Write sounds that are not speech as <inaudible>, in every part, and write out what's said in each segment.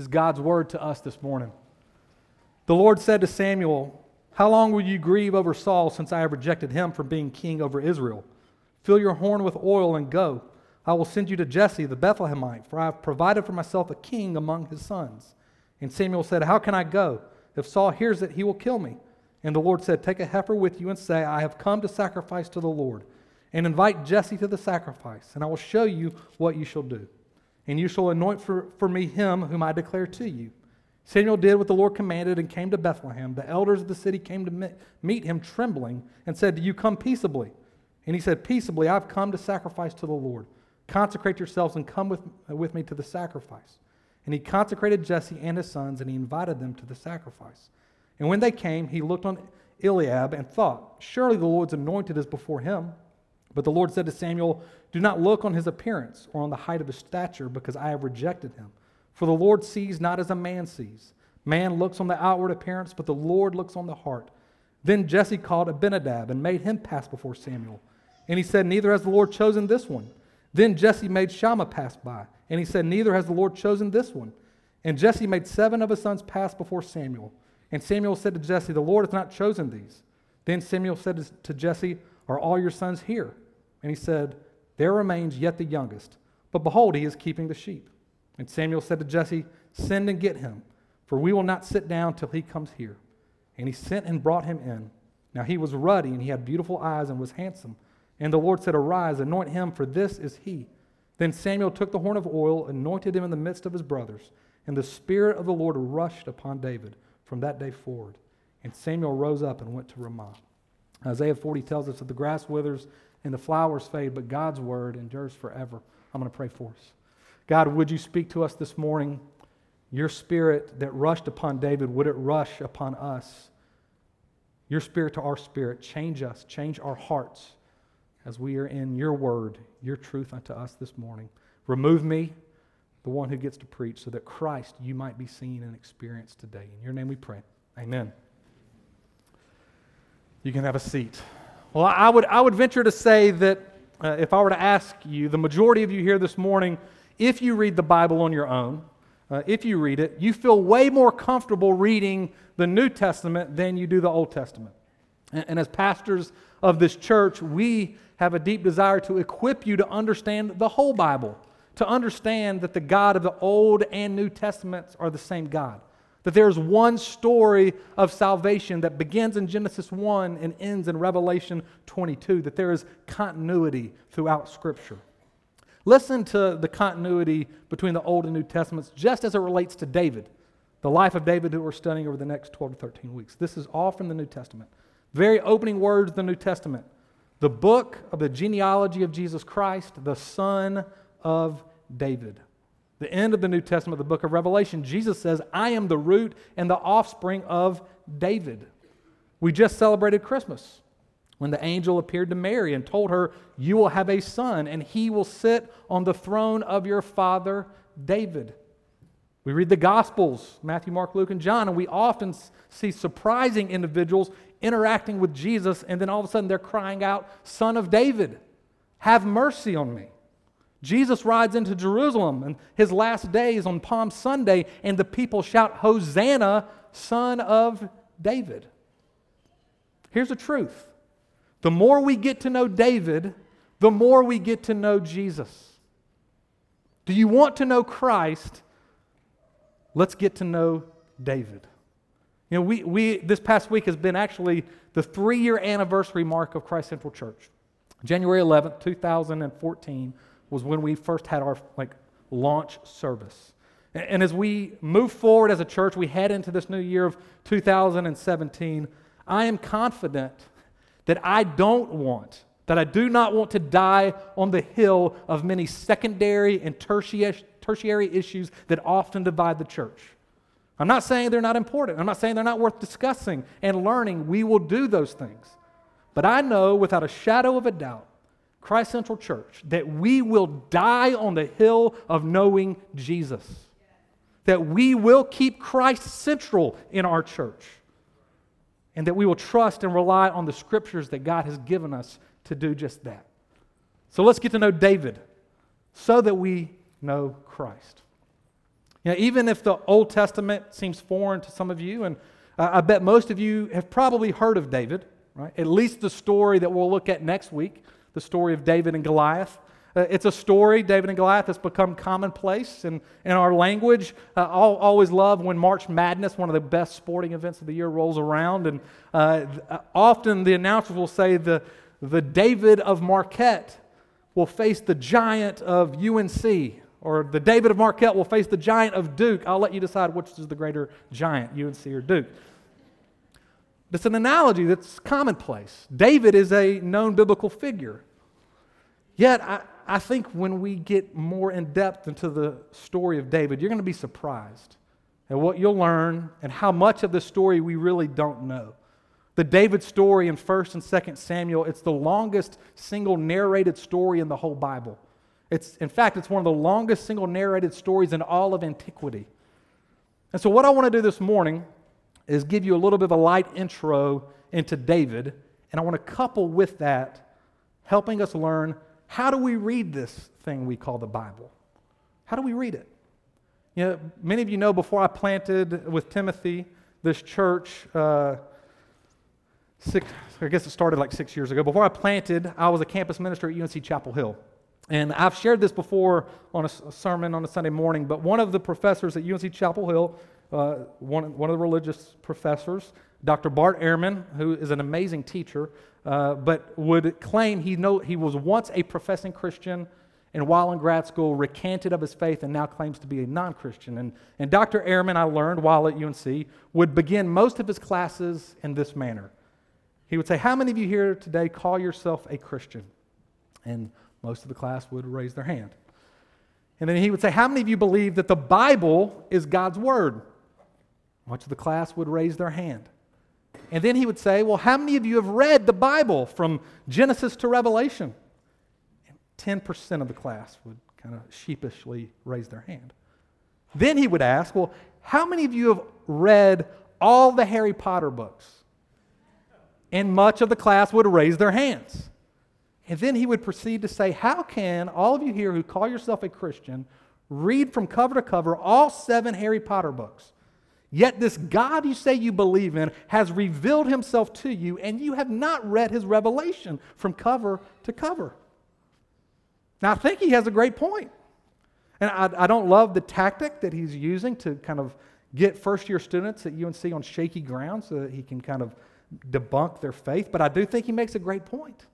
is God's word to us this morning. The Lord said to Samuel, How long will you grieve over Saul since I have rejected him from being king over Israel? Fill your horn with oil and go. I will send you to Jesse the Bethlehemite, for I have provided for myself a king among his sons. And Samuel said, How can I go? If Saul hears it, he will kill me. And the Lord said, Take a heifer with you and say, I have come to sacrifice to the Lord. And invite Jesse to the sacrifice, and I will show you what you shall do. And you shall anoint for, for me him whom I declare to you. Samuel did what the Lord commanded and came to Bethlehem. The elders of the city came to meet him trembling and said, Do you come peaceably? And he said, Peaceably, I've come to sacrifice to the Lord. Consecrate yourselves and come with, with me to the sacrifice. And he consecrated Jesse and his sons, and he invited them to the sacrifice. And when they came, he looked on Eliab and thought, Surely the Lord's anointed is before him. But the Lord said to Samuel, Do not look on his appearance or on the height of his stature, because I have rejected him. For the Lord sees not as a man sees. Man looks on the outward appearance, but the Lord looks on the heart. Then Jesse called Abinadab and made him pass before Samuel. And he said, Neither has the Lord chosen this one. Then Jesse made Shammah pass by. And he said, Neither has the Lord chosen this one. And Jesse made seven of his sons pass before Samuel. And Samuel said to Jesse, The Lord hath not chosen these. Then Samuel said to Jesse, Are all your sons here? And he said, There remains yet the youngest. But behold, he is keeping the sheep. And Samuel said to Jesse, Send and get him, for we will not sit down till he comes here. And he sent and brought him in. Now he was ruddy, and he had beautiful eyes, and was handsome. And the Lord said, Arise, anoint him, for this is he. Then Samuel took the horn of oil, anointed him in the midst of his brothers. And the Spirit of the Lord rushed upon David from that day forward. And Samuel rose up and went to Ramah. Isaiah 40 tells us that the grass withers and the flowers fade, but God's word endures forever. I'm going to pray for us. God, would you speak to us this morning? Your spirit that rushed upon David, would it rush upon us? Your spirit to our spirit, change us, change our hearts as we are in your word, your truth unto us this morning. Remove me, the one who gets to preach, so that Christ you might be seen and experienced today. In your name we pray. Amen. You can have a seat. Well, I would, I would venture to say that uh, if I were to ask you, the majority of you here this morning, if you read the Bible on your own, uh, if you read it, you feel way more comfortable reading the New Testament than you do the Old Testament. And, and as pastors of this church, we have a deep desire to equip you to understand the whole Bible, to understand that the God of the Old and New Testaments are the same God. That there's one story of salvation that begins in Genesis 1 and ends in Revelation 22, that there is continuity throughout Scripture. Listen to the continuity between the Old and New Testaments just as it relates to David, the life of David that we're studying over the next 12 to 13 weeks. This is all from the New Testament. Very opening words of the New Testament. The book of the genealogy of Jesus Christ, the son of David. The end of the New Testament, the book of Revelation, Jesus says, I am the root and the offspring of David. We just celebrated Christmas when the angel appeared to Mary and told her, You will have a son, and he will sit on the throne of your father David. We read the Gospels, Matthew, Mark, Luke, and John, and we often see surprising individuals interacting with Jesus, and then all of a sudden they're crying out, Son of David, have mercy on me. Jesus rides into Jerusalem and his last days on Palm Sunday, and the people shout, Hosanna, Son of David. Here's the truth the more we get to know David, the more we get to know Jesus. Do you want to know Christ? Let's get to know David. You know, we, we, this past week has been actually the three year anniversary mark of Christ Central Church. January 11th, 2014 was when we first had our like launch service. And, and as we move forward as a church, we head into this new year of 2017, I am confident that I don't want, that I do not want to die on the hill of many secondary and tertiary, tertiary issues that often divide the church. I'm not saying they're not important. I'm not saying they're not worth discussing and learning. We will do those things. But I know without a shadow of a doubt, Christ Central Church, that we will die on the hill of knowing Jesus. That we will keep Christ central in our church and that we will trust and rely on the scriptures that God has given us to do just that. So let's get to know David so that we know Christ. You know, even if the Old Testament seems foreign to some of you, and I bet most of you have probably heard of David, right? At least the story that we'll look at next week, the story of David and Goliath. Uh, it's a story, David and Goliath, that's become commonplace in, in our language. Uh, I'll always love when March Madness, one of the best sporting events of the year, rolls around. And uh, often the announcers will say the, the David of Marquette will face the giant of UNC, or the David of Marquette will face the giant of Duke. I'll let you decide which is the greater giant, UNC or Duke. It's an analogy that's commonplace. David is a known biblical figure. Yet, I, I think when we get more in depth into the story of David, you're going to be surprised at what you'll learn and how much of the story we really don't know. The David story in 1st and 2nd Samuel, it's the longest single narrated story in the whole Bible. It's, in fact, it's one of the longest single narrated stories in all of antiquity. And so, what I want to do this morning is give you a little bit of a light intro into David, and I want to couple with that helping us learn how do we read this thing we call the Bible? How do we read it? You know, many of you know before I planted with Timothy this church, uh, six, I guess it started like six years ago. Before I planted, I was a campus minister at UNC Chapel Hill. And I've shared this before on a, a sermon on a Sunday morning, but one of the professors at UNC Chapel Hill, uh, one, one of the religious professors, Dr. Bart Ehrman, who is an amazing teacher, uh, but would claim he, know, he was once a professing Christian and while in grad school recanted of his faith and now claims to be a non Christian. And, and Dr. Ehrman, I learned while at UNC, would begin most of his classes in this manner. He would say, How many of you here today call yourself a Christian? And most of the class would raise their hand. And then he would say, How many of you believe that the Bible is God's Word? Much of the class would raise their hand. And then he would say, Well, how many of you have read the Bible from Genesis to Revelation? And 10% of the class would kind of sheepishly raise their hand. Then he would ask, Well, how many of you have read all the Harry Potter books? And much of the class would raise their hands. And then he would proceed to say, How can all of you here who call yourself a Christian read from cover to cover all seven Harry Potter books? Yet this God you say you believe in has revealed himself to you, and you have not read his revelation from cover to cover. Now, I think he has a great point. And I, I don't love the tactic that he's using to kind of get first year students at UNC on shaky ground so that he can kind of debunk their faith, but I do think he makes a great point.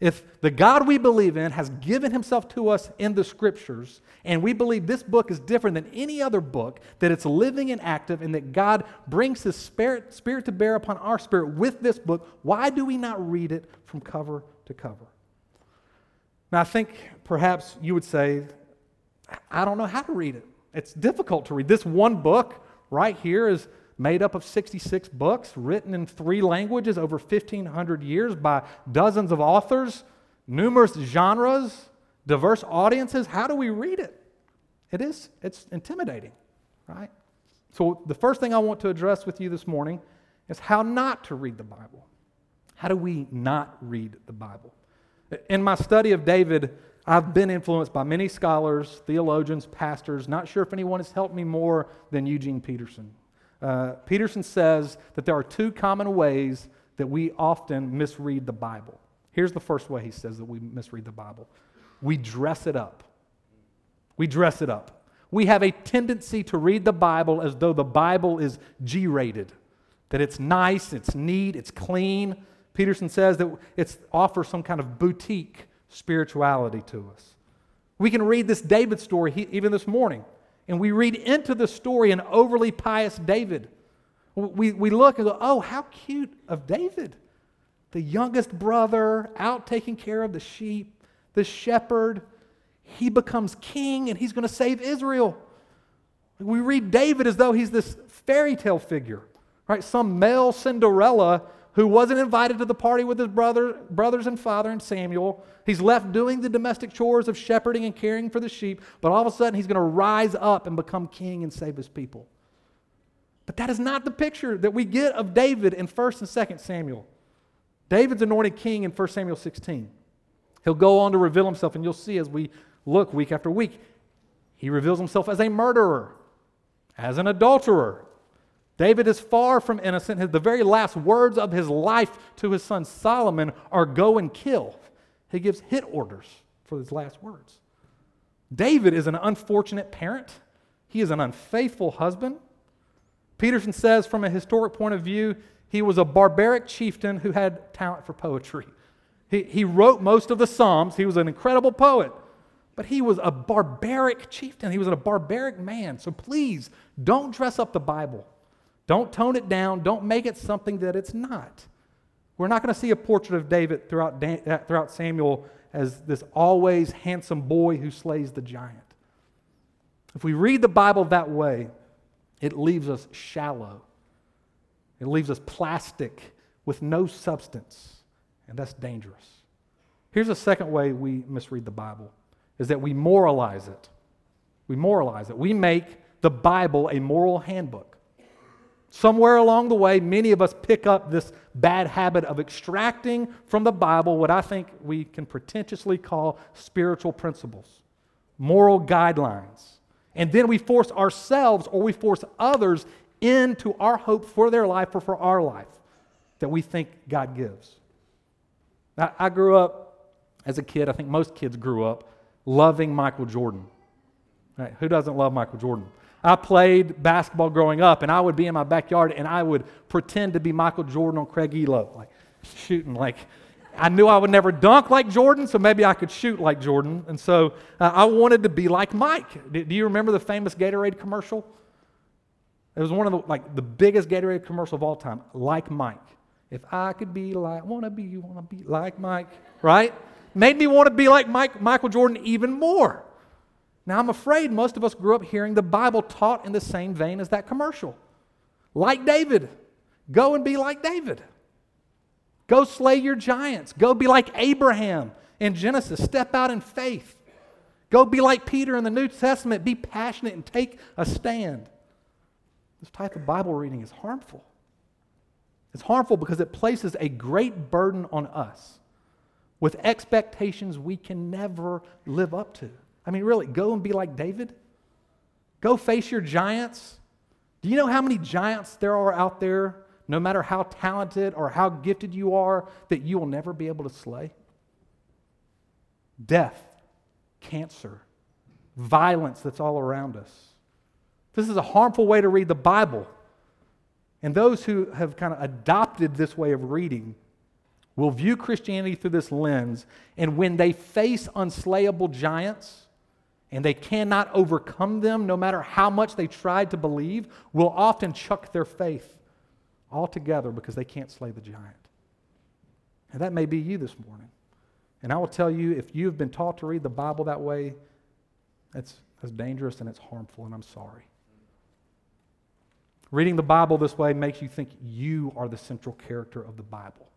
If the God we believe in has given himself to us in the scriptures, and we believe this book is different than any other book, that it's living and active, and that God brings his spirit, spirit to bear upon our spirit with this book, why do we not read it from cover to cover? Now, I think perhaps you would say, I don't know how to read it. It's difficult to read. This one book right here is made up of 66 books written in three languages over 1,500 years by dozens of authors, numerous genres, diverse audiences. How do we read it? It is, it's intimidating, right? So, the first thing I want to address with you this morning is how not to read the Bible. How do we not read the Bible? In my study of David, I've been influenced by many scholars, theologians, pastors. Not sure if anyone has helped me more than Eugene Peterson. Uh, Peterson says that there are two common ways that we often misread the Bible. Here's the first way he says that we misread the Bible we dress it up. We dress it up. We have a tendency to read the Bible as though the Bible is G rated, that it's nice, it's neat, it's clean. Peterson says that it offers some kind of boutique spirituality to us. We can read this David story even this morning and we read into the story an overly pious David. We, we look and go, oh, how cute of David. The youngest brother out taking care of the sheep, the shepherd. He becomes king and he's going to save Israel. We read David as though he's this fairy tale figure, right? Some male Cinderella who wasn't invited to the party with his brother, brothers and father and Samuel. He's left doing the domestic chores of shepherding and caring for the sheep, but all of a sudden he's going to rise up and become king and save his people. But that is not the picture that we get of David in 1st and 2nd Samuel. David's anointed king in 1 Samuel 16. He'll go on to reveal himself, and you'll see as we look week after week. He reveals himself as a murderer, as an adulterer. David is far from innocent. The very last words of his life to his son Solomon are go and kill. He gives hit orders for his last words. David is an unfortunate parent. He is an unfaithful husband. Peterson says, from a historic point of view, he was a barbaric chieftain who had talent for poetry. He, he wrote most of the Psalms. He was an incredible poet, but he was a barbaric chieftain. He was a barbaric man. So please don't dress up the Bible. Don't tone it down. Don't make it something that it's not. We're not going to see a portrait of David throughout, uh, throughout Samuel as this always handsome boy who slays the giant. If we read the Bible that way, it leaves us shallow. It leaves us plastic with no substance, and that's dangerous. Here's a second way we misread the Bible is that we moralize it. We moralize it. We make the Bible a moral handbook. Somewhere along the way, many of us pick up this bad habit of extracting from the Bible what I think we can pretentiously call spiritual principles, moral guidelines. And then we force ourselves or we force others into our hope for their life or for our life that we think God gives. I, I grew up as a kid, I think most kids grew up loving Michael Jordan. Right? Who doesn't love Michael Jordan? I played basketball growing up, and I would be in my backyard and I would pretend to be Michael Jordan on Craig Ehlo, like shooting. Like I knew I would never dunk like Jordan, so maybe I could shoot like Jordan. And so uh, I wanted to be like Mike. Do, do you remember the famous Gatorade commercial? It was one of the like the biggest Gatorade commercial of all time. Like Mike. If I could be like, want to be, you want to be like Mike, right? Made me want to be like Mike, Michael Jordan even more. Now, I'm afraid most of us grew up hearing the Bible taught in the same vein as that commercial. Like David, go and be like David. Go slay your giants. Go be like Abraham in Genesis. Step out in faith. Go be like Peter in the New Testament. Be passionate and take a stand. This type of Bible reading is harmful. It's harmful because it places a great burden on us with expectations we can never live up to. I mean, really, go and be like David. Go face your giants. Do you know how many giants there are out there, no matter how talented or how gifted you are, that you will never be able to slay? Death, cancer, violence that's all around us. This is a harmful way to read the Bible. And those who have kind of adopted this way of reading will view Christianity through this lens. And when they face unslayable giants, and they cannot overcome them no matter how much they tried to believe, will often chuck their faith altogether because they can't slay the giant. And that may be you this morning. And I will tell you, if you've been taught to read the Bible that way, it's, it's dangerous and it's harmful, and I'm sorry. Reading the Bible this way makes you think you are the central character of the Bible.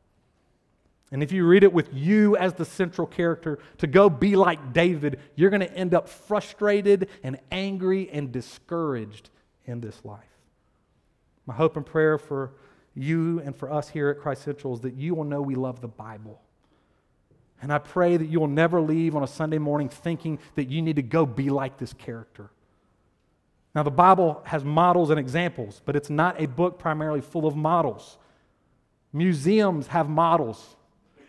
And if you read it with you as the central character to go be like David, you're going to end up frustrated and angry and discouraged in this life. My hope and prayer for you and for us here at Christ Central is that you will know we love the Bible. And I pray that you will never leave on a Sunday morning thinking that you need to go be like this character. Now, the Bible has models and examples, but it's not a book primarily full of models. Museums have models.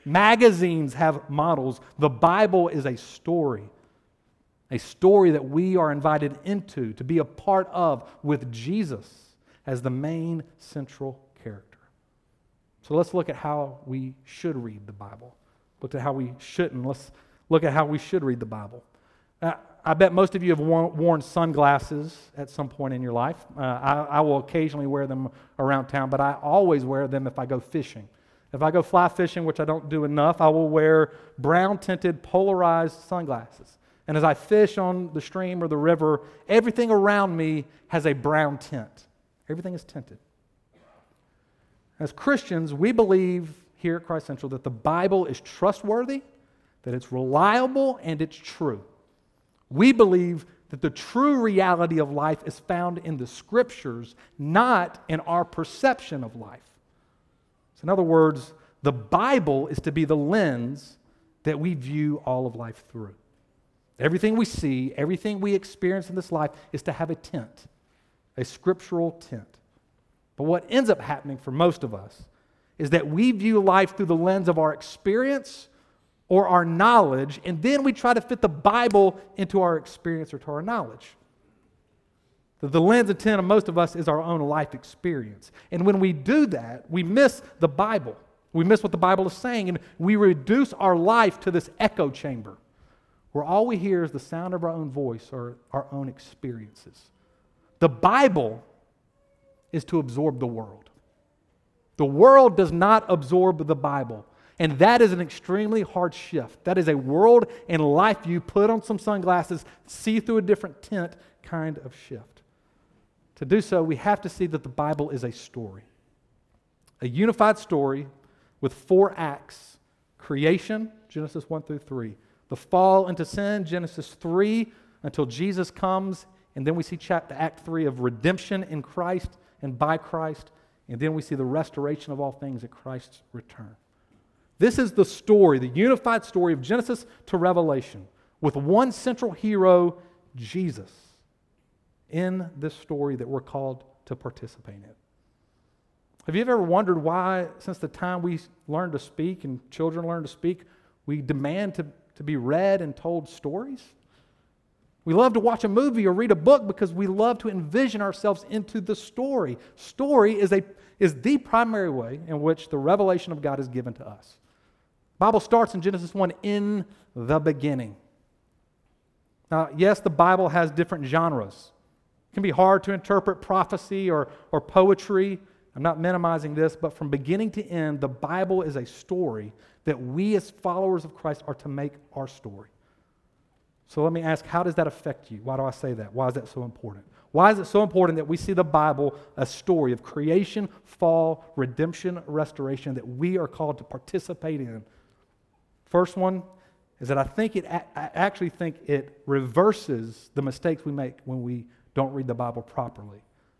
Magazines have models. The Bible is a story, a story that we are invited into to be a part of with Jesus as the main central character. So let's look at how we should read the Bible. Look at how we shouldn't. Let's look at how we should read the Bible. Uh, I bet most of you have worn, sunglasses at some point in your life. Uh, I, I will occasionally wear them around town, but I always wear them if I go fishing. If I go fly fishing, which I don't do enough, I will wear brown tinted polarized sunglasses. And as I fish on the stream or the river, everything around me has a brown tint. Everything is tinted. As Christians, we believe here at Christ Central that the Bible is trustworthy, that it's reliable, and it's true. We believe that the true reality of life is found in the scriptures, not in our perception of life. In other words, the Bible is to be the lens that we view all of life through. Everything we see, everything we experience in this life is to have a tent, a scriptural tent. But what ends up happening for most of us is that we view life through the lens of our experience or our knowledge, and then we try to fit the Bible into our experience or to our knowledge. The lens of tent of most of us is our own life experience. And when we do that, we miss the Bible. We miss what the Bible is saying, and we reduce our life to this echo chamber where all we hear is the sound of our own voice or our own experiences. The Bible is to absorb the world. The world does not absorb the Bible. And that is an extremely hard shift. That is a world and life you put on some sunglasses, see through a different tent kind of shift. To do so, we have to see that the Bible is a story, a unified story with four acts creation, Genesis 1 through 3, the fall into sin, Genesis 3, until Jesus comes. And then we see chapter, Act 3 of redemption in Christ and by Christ. And then we see the restoration of all things at Christ's return. This is the story, the unified story of Genesis to Revelation, with one central hero, Jesus, in this story that we're called to participate in. Have you ever wondered why, since the time we learned to speak and children learn to speak, we demand to to be read and told stories. We love to watch a movie or read a book because we love to envision ourselves into the story. Story is, a, is the primary way in which the revelation of God is given to us. Bible starts in Genesis 1 in the beginning. Now, yes, the Bible has different genres. It can be hard to interpret prophecy or, or poetry. I'm not minimizing this, but from beginning to end, the Bible is a story that we as followers of Christ are to make our story. So let me ask, how does that affect you? Why do I say that? Why is that so important? Why is it so important that we see the Bible a story of creation, fall, redemption, restoration that we are called to participate in? First one is that I think it I actually think it reverses the mistakes we make when we don't read the Bible properly.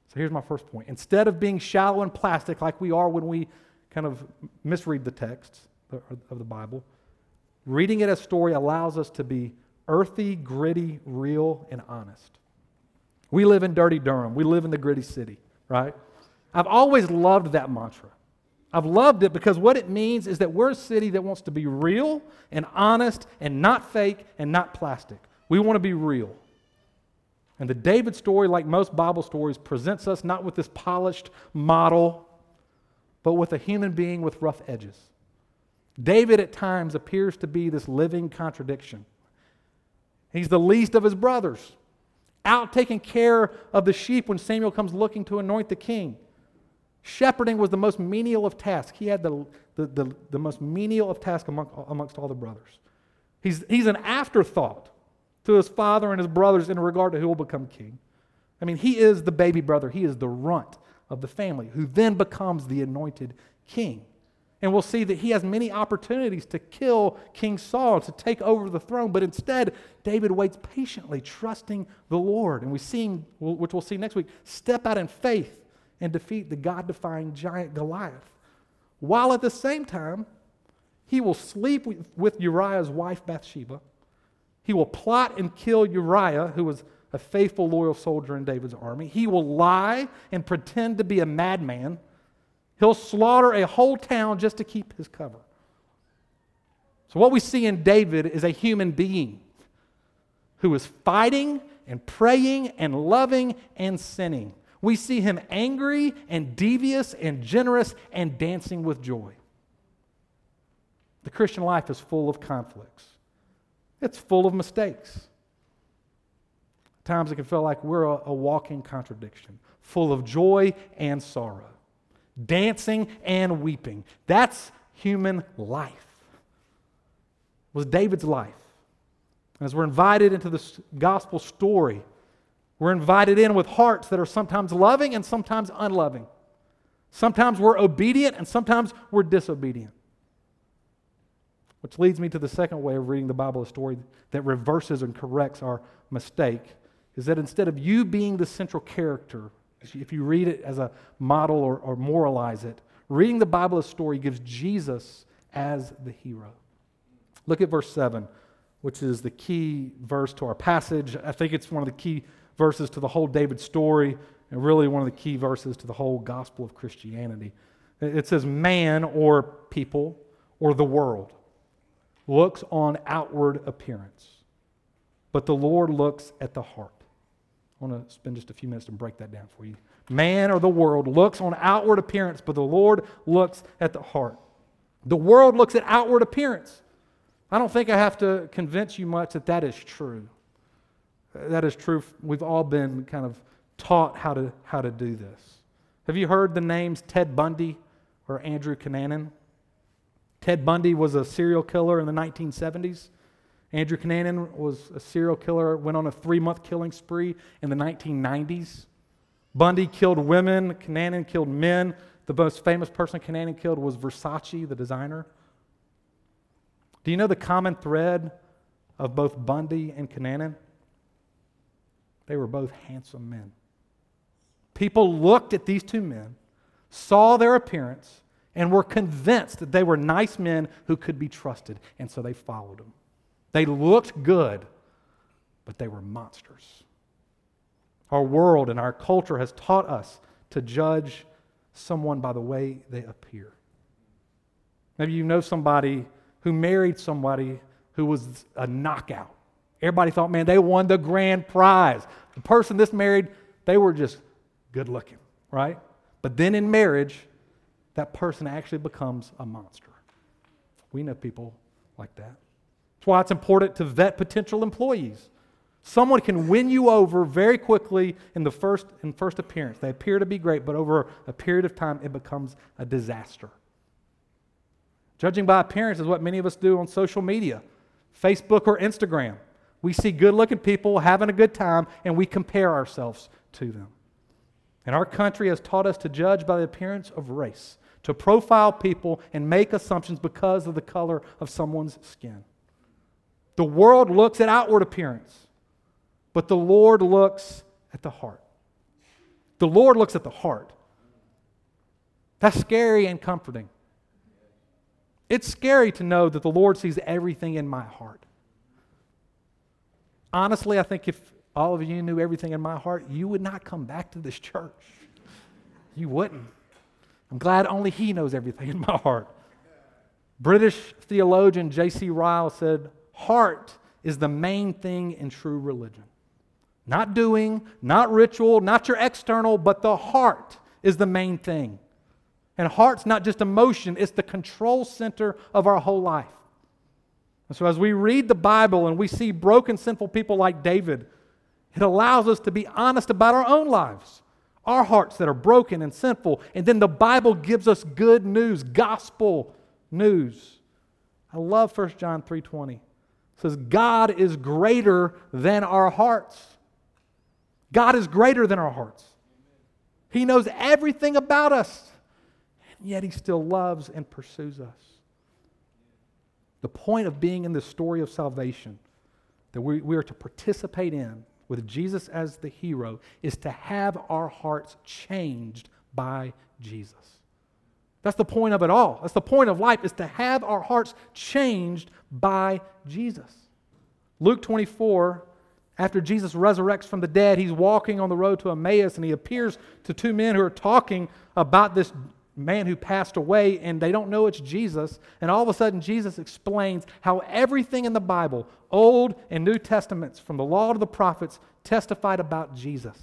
So here's my first point. Instead of being shallow and plastic like we are when we kind of misread the texts, of the Bible. Reading it as story allows us to be earthy, gritty, real, and honest. We live in dirty Durham. We live in the gritty city, right? I've always loved that mantra. I've loved it because what it means is that we're a city that wants to be real and honest and not fake and not plastic. We want to be real. And the David story, like most Bible stories, presents us not with this polished model, but with a human being with rough edges. David at times appears to be this living contradiction. He's the least of his brothers, out taking care of the sheep when Samuel comes looking to anoint the king. Shepherding was the most menial of tasks. He had the, the, the, the most menial of tasks among, amongst all the brothers. He's, he's an afterthought to his father and his brothers in regard to who will become king. I mean, he is the baby brother, he is the runt of the family, who then becomes the anointed king. And we'll see that he has many opportunities to kill King Saul, to take over the throne. But instead, David waits patiently, trusting the Lord. And we see him, which we'll see next week, step out in faith and defeat the God defying giant Goliath. While at the same time, he will sleep with Uriah's wife Bathsheba. He will plot and kill Uriah, who was a faithful, loyal soldier in David's army. He will lie and pretend to be a madman He'll slaughter a whole town just to keep his cover. So, what we see in David is a human being who is fighting and praying and loving and sinning. We see him angry and devious and generous and dancing with joy. The Christian life is full of conflicts, it's full of mistakes. Times it can feel like we're a, a walking contradiction, full of joy and sorrow dancing and weeping. That's human life. It was David's life. As we're invited into this gospel story, we're invited in with hearts that are sometimes loving and sometimes unloving. Sometimes we're obedient and sometimes we're disobedient. Which leads me to the second way of reading the Bible, a story that reverses and corrects our mistake, is that instead of you being the central character if you read it as a model or, or moralize it, reading the Bible as story gives Jesus as the hero. Look at verse 7. which is the key verse to our passage. I think it's one of the key verses to the whole David story, and really one of the key verses to the whole gospel of Christianity. It says, Man or people or the world looks on outward appearance, but the Lord looks at the heart. I want to spend just a few minutes to break that down for you. Man or the world looks on outward appearance, but the Lord looks at the heart. The world looks at outward appearance. I don't think I have to convince you much that that is true. That is true. We've all been kind of taught how to, how to do this. Have you heard the names Ted Bundy or Andrew Cunanan? Ted Bundy was a serial killer in the 1970s. Andrew Cunanan was a serial killer, went on a three month killing spree in the 1990s. Bundy killed women, Cunanan killed men. The most famous person Cunanan killed was Versace, the designer. Do you know the common thread of both Bundy and Cunanan? They were both handsome men. People looked at these two men, saw their appearance, and were convinced that they were nice men who could be trusted, and so they followed them. They looked good, but they were monsters. Our world and our culture has taught us to judge someone by the way they appear. Maybe you know somebody who married somebody who was a knockout. Everybody thought, man, they won the grand prize. The person this married, they were just good looking, right? But then in marriage, that person actually becomes a monster. We know people like that. That's why it's important to vet potential employees. Someone can win you over very quickly in the first, in first appearance. They appear to be great, but over a period of time, it becomes a disaster. Judging by appearance is what many of us do on social media, Facebook or Instagram. We see good looking people having a good time, and we compare ourselves to them. And our country has taught us to judge by the appearance of race, to profile people and make assumptions because of the color of someone's skin. The world looks at outward appearance. But the Lord looks at the heart. The Lord looks at the heart. That's scary and comforting. It's scary to know that the Lord sees everything in my heart. Honestly, I think if all of you knew everything in my heart, you would not come back to this church. You wouldn't. I'm glad only He knows everything <laughs> in my heart. British theologian J.C. Ryle said, Heart is the main thing in true religion. Not doing, not ritual, not your external, but the heart is the main thing. And heart's not just emotion, it's the control center of our whole life. And so as we read the Bible and we see broken, sinful people like David, it allows us to be honest about our own lives, our hearts that are broken and sinful. And then the Bible gives us good news, gospel news. I love 1 John 3:20. It says God is greater than our hearts. God is greater than our hearts. He knows everything about us, and yet He still loves and pursues us. The point of being in the story of salvation that we, we are to participate in with Jesus as the hero is to have our hearts changed by Jesus. That's the point of it all. That's the point of life is to have our hearts changed by Jesus. Luke 24 after Jesus resurrects from the dead, he's walking on the road to Emmaus and he appears to two men who are talking about this man who passed away and they don't know it's Jesus. And all of a sudden, Jesus explains how everything in the Bible, Old and New Testaments, from the law to the prophets, testified about Jesus.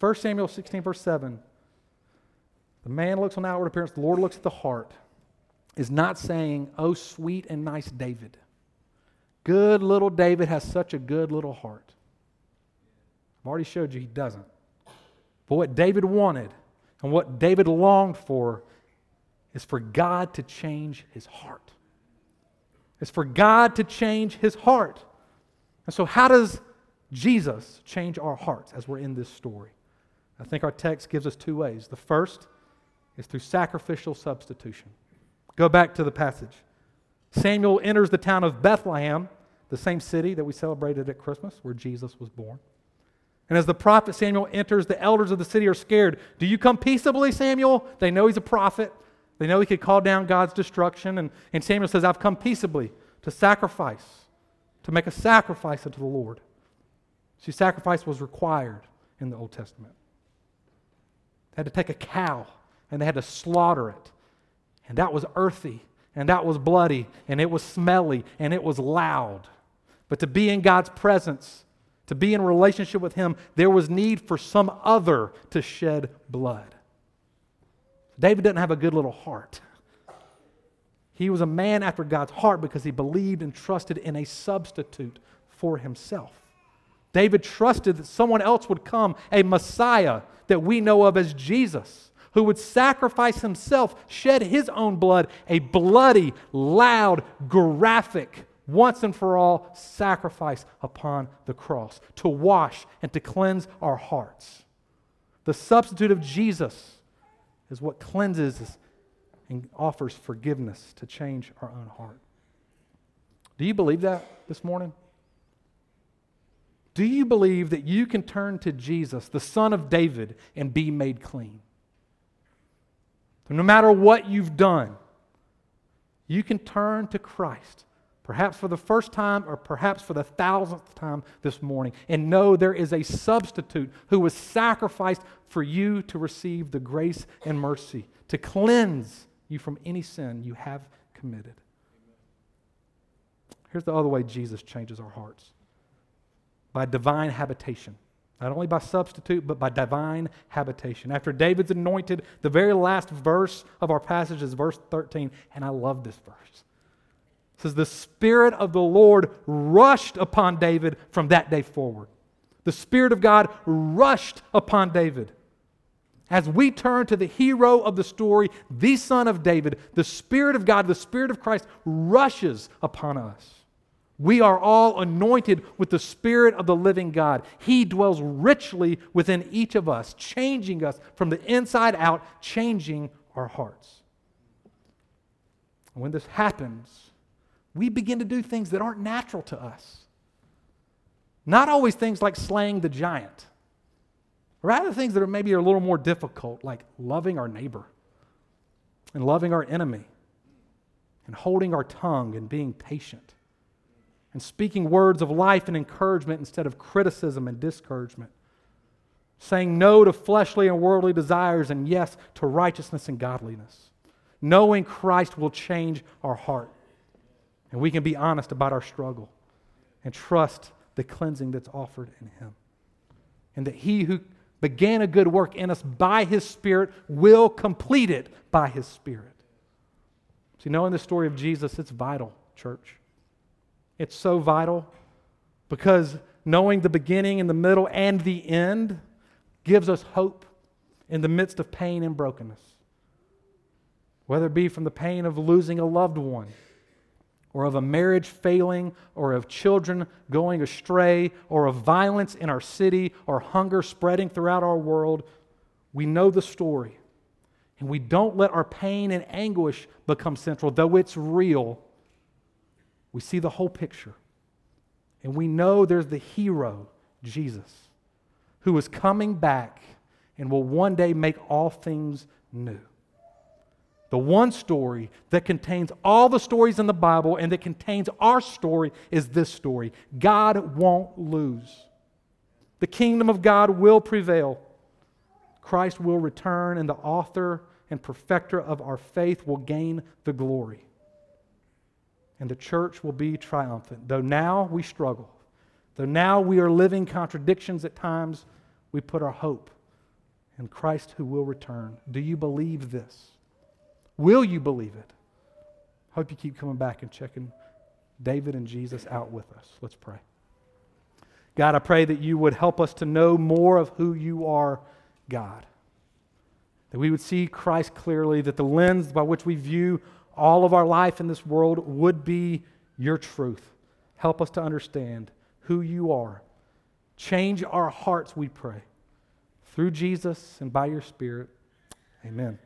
1 Samuel 16, verse 7. The man looks on outward appearance, the Lord looks at the heart, is not saying, Oh, sweet and nice David. Good little David has such a good little heart. I've already showed you he doesn't. But what David wanted and what David longed for is for God to change his heart. It's for God to change his heart. And so, how does Jesus change our hearts as we're in this story? I think our text gives us two ways. The first is through sacrificial substitution. Go back to the passage. Samuel enters the town of Bethlehem the same city that we celebrated at Christmas, where Jesus was born. And as the prophet Samuel enters, the elders of the city are scared. Do you come peaceably, Samuel? They know he's a prophet. They know he could call down God's destruction. And, and Samuel says, I've come peaceably. to sacrifice, to make a sacrifice unto the Lord. See, sacrifice was required in the Old Testament. They had to take a cow and they had to slaughter it. And that was earthy, and that was bloody, and it was smelly, and it was loud. But to be in God's presence, to be in relationship with Him, there was need for some other to shed blood. David didn't have a good little heart. He was a man after God's heart because he believed and trusted in a substitute for himself. David trusted that someone else would come, a Messiah that we know of as Jesus, who would sacrifice himself, shed his own blood, a bloody, loud, graphic, once and for all sacrifice upon the cross to wash and to cleanse our hearts. The substitute of Jesus is what cleanses and offers forgiveness to change our own heart. Do you believe that this morning? Do you believe that you can turn to Jesus, the Son of David, and be made clean? No matter what you've done, you can turn to Christ, perhaps for the first time or perhaps for the thousandth time this morning, and know there is a substitute who was sacrificed for you to receive the grace and mercy, to cleanse you from any sin you have committed. Here's the other way Jesus changes our hearts by divine habitation. Not only by substitute, but by divine habitation. After David's anointed, the very last verse of our passage is verse 13, and I love this verse. It says, The Spirit of the Lord rushed upon David from that day forward. The Spirit of God rushed upon David. As we turn to the hero of the story, the Son of David, the Spirit of God, the Spirit of Christ rushes upon us. We are all anointed with the Spirit of the living God. He dwells richly within each of us, changing us from the inside out, changing our hearts. When this happens, we begin to do things that aren't natural to us. Not always things like slaying the giant Rather, things that are maybe a little more difficult, like loving our neighbor and loving our enemy and holding our tongue and being patient and speaking words of life and encouragement instead of criticism and discouragement. Saying no to fleshly and worldly desires and yes to righteousness and godliness. Knowing Christ will change our heart. And we can be honest about our struggle and trust the cleansing that's offered in Him. And that He who began a good work in us by his Spirit will complete it by his Spirit. See, knowing the story of Jesus, it's vital, church. It's so vital because knowing the beginning and the middle and the end gives us hope in the midst of pain and brokenness. Whether it be from the pain of losing a loved one or of a marriage failing, or of children going astray, or of violence in our city, or hunger spreading throughout our world, we know the story. And we don't let our pain and anguish become central, though it's real. We see the whole picture. And we know there's the hero, Jesus, who is coming back and will one day make all things new. The one story that contains all the stories in the Bible and that contains our story is this story God won't lose. The kingdom of God will prevail. Christ will return, and the author and perfecter of our faith will gain the glory. And the church will be triumphant. Though now we struggle, though now we are living contradictions at times, we put our hope in Christ who will return. Do you believe this? Will you believe it? Hope you keep coming back and checking David and Jesus out with us. Let's pray. God, I pray that you would help us to know more of who you are, God. That we would see Christ clearly, that the lens by which we view all of our life in this world would be your truth. Help us to understand who you are. Change our hearts, we pray. Through Jesus and by your Spirit. Amen.